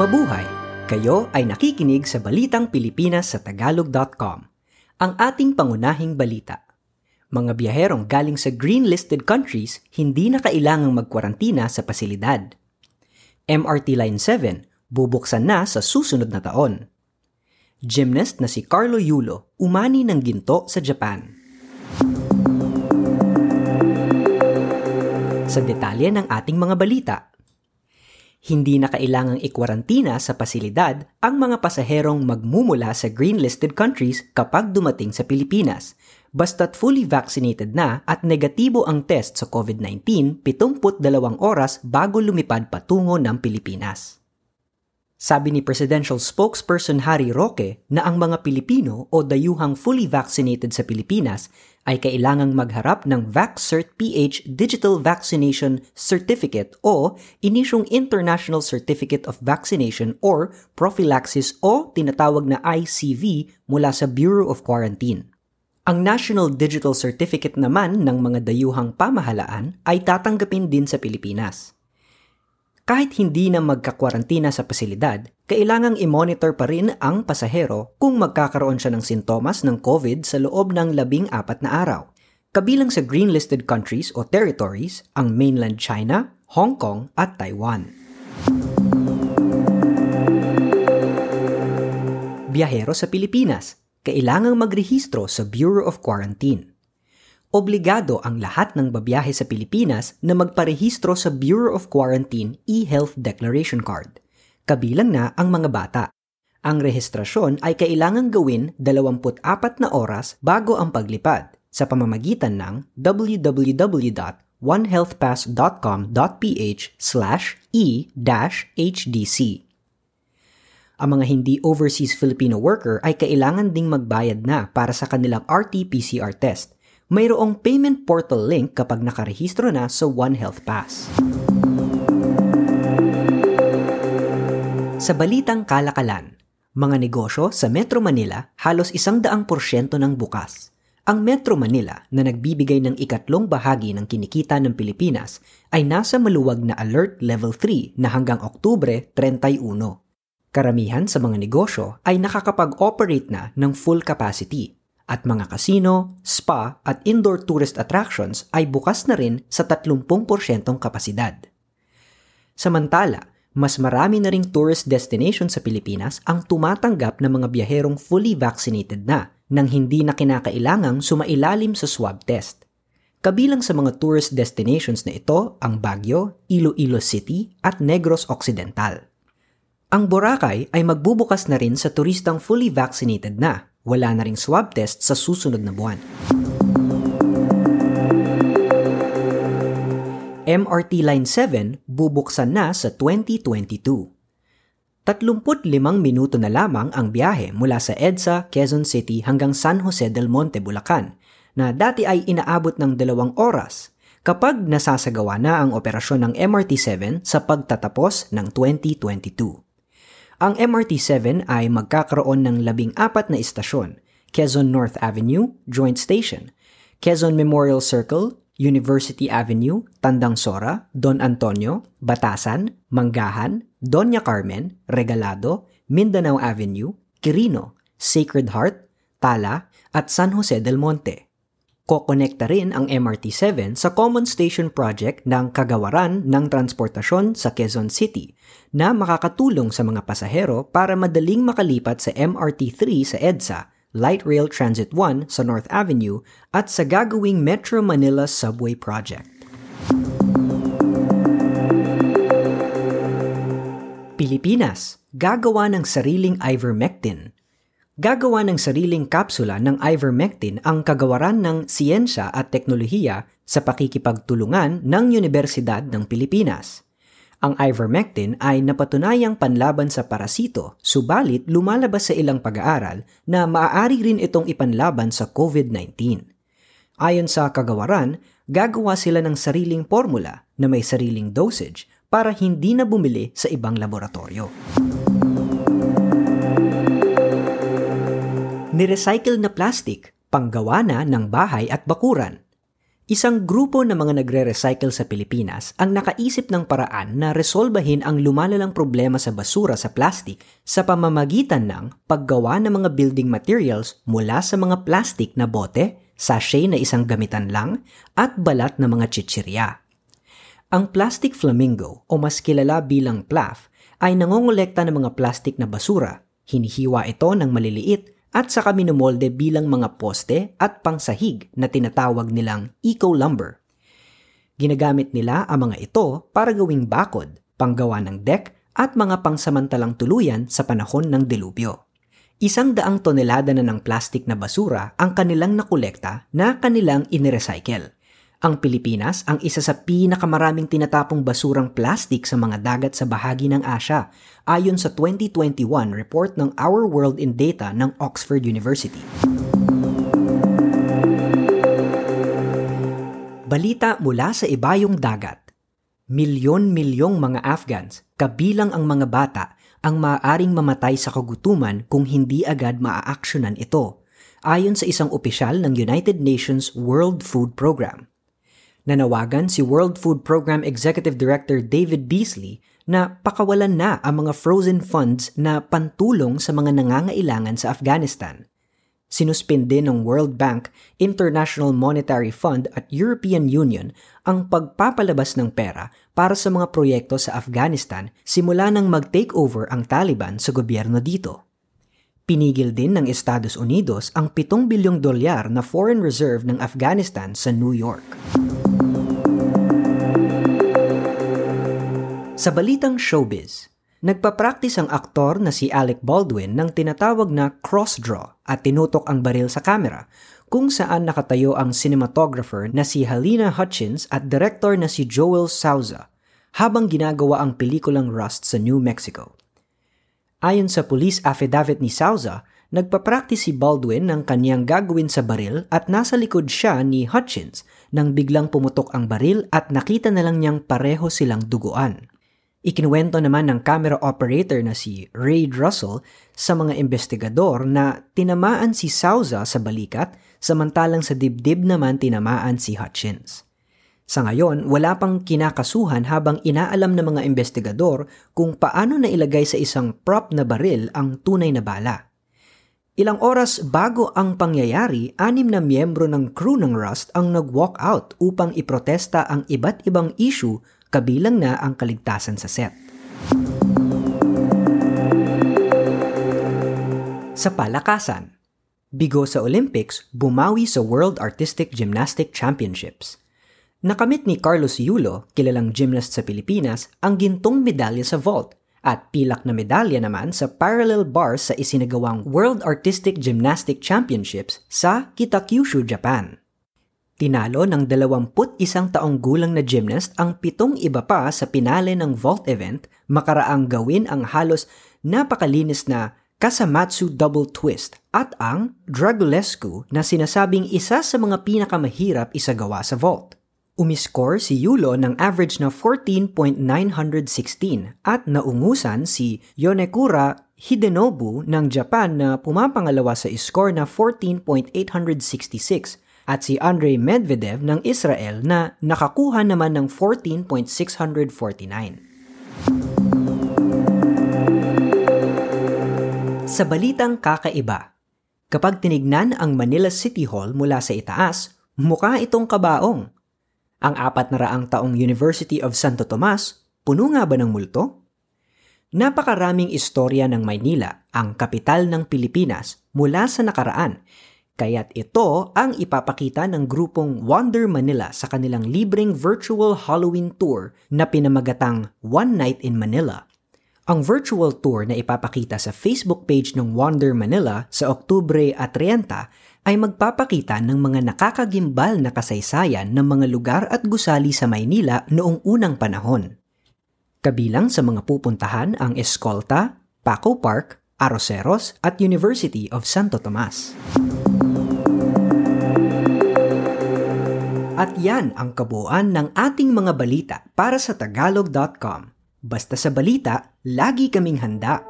Mabuhay! Kayo ay nakikinig sa Balitang Pilipinas sa Tagalog.com. Ang ating pangunahing balita. Mga biyaherong galing sa green-listed countries hindi na kailangang magkwarantina sa pasilidad. MRT Line 7 bubuksan na sa susunod na taon. Gymnast na si Carlo Yulo umani ng ginto sa Japan. Sa detalye ng ating mga balita, hindi na kailangang ikwarantina sa pasilidad ang mga pasaherong magmumula sa green-listed countries kapag dumating sa Pilipinas, basta't fully vaccinated na at negatibo ang test sa COVID-19 72 oras bago lumipad patungo ng Pilipinas. Sabi ni Presidential Spokesperson Harry Roque na ang mga Pilipino o dayuhang fully vaccinated sa Pilipinas ay kailangang magharap ng VaxCert PH Digital Vaccination Certificate o inisyong International Certificate of Vaccination or Prophylaxis o tinatawag na ICV mula sa Bureau of Quarantine. Ang National Digital Certificate naman ng mga dayuhang pamahalaan ay tatanggapin din sa Pilipinas. Kahit hindi na magkakwarantina sa pasilidad, kailangang i-monitor pa rin ang pasahero kung magkakaroon siya ng sintomas ng COVID sa loob ng labing apat na araw. Kabilang sa green-listed countries o territories ang mainland China, Hong Kong at Taiwan. Biyahero sa Pilipinas, kailangang magrehistro sa Bureau of Quarantine obligado ang lahat ng babiyahe sa Pilipinas na magparehistro sa Bureau of Quarantine e-Health Declaration Card. Kabilang na ang mga bata. Ang rehistrasyon ay kailangang gawin 24 na oras bago ang paglipad sa pamamagitan ng www.onehealthpass.com.ph e-hdc. Ang mga hindi overseas Filipino worker ay kailangan ding magbayad na para sa kanilang RT-PCR test mayroong payment portal link kapag nakarehistro na sa One Health Pass. Sa balitang kalakalan, mga negosyo sa Metro Manila halos isang daang porsyento ng bukas. Ang Metro Manila na nagbibigay ng ikatlong bahagi ng kinikita ng Pilipinas ay nasa maluwag na Alert Level 3 na hanggang Oktubre 31. Karamihan sa mga negosyo ay nakakapag-operate na ng full capacity at mga casino, spa at indoor tourist attractions ay bukas na rin sa 30% kapasidad. Samantala, mas marami na ring tourist destination sa Pilipinas ang tumatanggap ng mga biyaherong fully vaccinated na nang hindi na kinakailangang sumailalim sa swab test. Kabilang sa mga tourist destinations na ito ang Baguio, Iloilo City at Negros Occidental. Ang Boracay ay magbubukas na rin sa turistang fully vaccinated na wala na ring swab test sa susunod na buwan. MRT Line 7 bubuksan na sa 2022. 35 minuto na lamang ang biyahe mula sa EDSA, Quezon City hanggang San Jose del Monte, Bulacan, na dati ay inaabot ng dalawang oras kapag nasasagawa na ang operasyon ng MRT-7 sa pagtatapos ng 2022. Ang MRT-7 ay magkakaroon ng labing apat na istasyon, Quezon North Avenue, Joint Station, Quezon Memorial Circle, University Avenue, Tandang Sora, Don Antonio, Batasan, Manggahan, Doña Carmen, Regalado, Mindanao Avenue, Quirino, Sacred Heart, Tala, at San Jose del Monte. Kokonekta rin ang MRT-7 sa Common Station Project ng Kagawaran ng Transportasyon sa Quezon City na makakatulong sa mga pasahero para madaling makalipat sa MRT-3 sa EDSA, Light Rail Transit 1 sa North Avenue at sa gagawing Metro Manila Subway Project. Pilipinas, gagawa ng sariling ivermectin gagawa ng sariling kapsula ng ivermectin ang kagawaran ng siyensya at teknolohiya sa pakikipagtulungan ng Universidad ng Pilipinas. Ang ivermectin ay napatunayang panlaban sa parasito, subalit lumalabas sa ilang pag-aaral na maaari rin itong ipanlaban sa COVID-19. Ayon sa kagawaran, gagawa sila ng sariling formula na may sariling dosage para hindi na bumili sa ibang laboratorio. Nirecycle na plastic, panggawa na ng bahay at bakuran. Isang grupo ng mga nagre-recycle sa Pilipinas ang nakaisip ng paraan na resolbahin ang lumalalang problema sa basura sa plastic sa pamamagitan ng paggawa ng mga building materials mula sa mga plastic na bote, sachet na isang gamitan lang, at balat na mga chichirya. Ang plastic flamingo o mas kilala bilang PLAF ay nangongolekta ng mga plastic na basura. Hinihiwa ito ng maliliit at saka minumolde bilang mga poste at pangsahig na tinatawag nilang eco-lumber. Ginagamit nila ang mga ito para gawing bakod, panggawa ng deck at mga pangsamantalang tuluyan sa panahon ng delubyo. Isang daang tonelada na ng plastic na basura ang kanilang nakolekta na kanilang inirecycle. Ang Pilipinas ang isa sa pinakamaraming tinatapong basurang plastic sa mga dagat sa bahagi ng Asya, ayon sa 2021 report ng Our World in Data ng Oxford University. Balita mula sa ibayong dagat. Milyon-milyong mga Afghans, kabilang ang mga bata, ang maaaring mamatay sa kagutuman kung hindi agad maaaksyonan ito, ayon sa isang opisyal ng United Nations World Food Program. Nanawagan si World Food Program Executive Director David Beasley na pakawalan na ang mga frozen funds na pantulong sa mga nangangailangan sa Afghanistan. Sinuspinde ng World Bank, International Monetary Fund at European Union ang pagpapalabas ng pera para sa mga proyekto sa Afghanistan simula nang mag-take over ang Taliban sa gobyerno dito. Pinigil din ng Estados Unidos ang 7 bilyong dolyar na foreign reserve ng Afghanistan sa New York. Sa balitang showbiz, nagpa-practice ang aktor na si Alec Baldwin ng tinatawag na cross-draw at tinutok ang baril sa kamera kung saan nakatayo ang cinematographer na si Helena Hutchins at director na si Joel Souza habang ginagawa ang pelikulang Rust sa New Mexico. Ayon sa police affidavit ni Souza, nagpa-practice si Baldwin ng kanyang gagawin sa baril at nasa likod siya ni Hutchins nang biglang pumutok ang baril at nakita na lang niyang pareho silang duguan. Ikinuwento naman ng camera operator na si Ray Russell sa mga investigador na tinamaan si Souza sa balikat samantalang sa dibdib naman tinamaan si Hutchins. Sa ngayon, wala pang kinakasuhan habang inaalam ng mga investigador kung paano na ilagay sa isang prop na baril ang tunay na bala. Ilang oras bago ang pangyayari, anim na miyembro ng crew ng Rust ang nag-walk out upang iprotesta ang iba't ibang issue kabilang na ang kaligtasan sa set. Sa palakasan, bigo sa Olympics, bumawi sa World Artistic Gymnastic Championships. Nakamit ni Carlos Yulo, kilalang gymnast sa Pilipinas, ang gintong medalya sa vault at pilak na medalya naman sa parallel bars sa isinagawang World Artistic Gymnastic Championships sa Kitakyushu, Japan. Tinalo ng 21 taong gulang na gymnast ang pitong iba pa sa pinale ng vault event makaraang gawin ang halos napakalinis na Kasamatsu Double Twist at ang Dragulescu na sinasabing isa sa mga pinakamahirap isagawa sa vault. Umiscore si Yulo ng average na 14.916 at naungusan si Yonekura Hidenobu ng Japan na pumapangalawa sa score na 14.866 at si Andrei Medvedev ng Israel na nakakuha naman ng 14.649. Sa balitang kakaiba, kapag tinignan ang Manila City Hall mula sa itaas, mukha itong kabaong. Ang apat na raang taong University of Santo Tomas, puno nga ba ng multo? Napakaraming istorya ng Maynila, ang kapital ng Pilipinas, mula sa nakaraan Kaya't ito ang ipapakita ng grupong Wonder Manila sa kanilang libreng virtual Halloween tour na pinamagatang One Night in Manila. Ang virtual tour na ipapakita sa Facebook page ng Wonder Manila sa Oktubre at 30 ay magpapakita ng mga nakakagimbal na kasaysayan ng mga lugar at gusali sa Maynila noong unang panahon. Kabilang sa mga pupuntahan ang Escolta, Paco Park, Aroseros at University of Santo Tomas. At yan ang kabuuan ng ating mga balita para sa tagalog.com. Basta sa balita, lagi kaming handa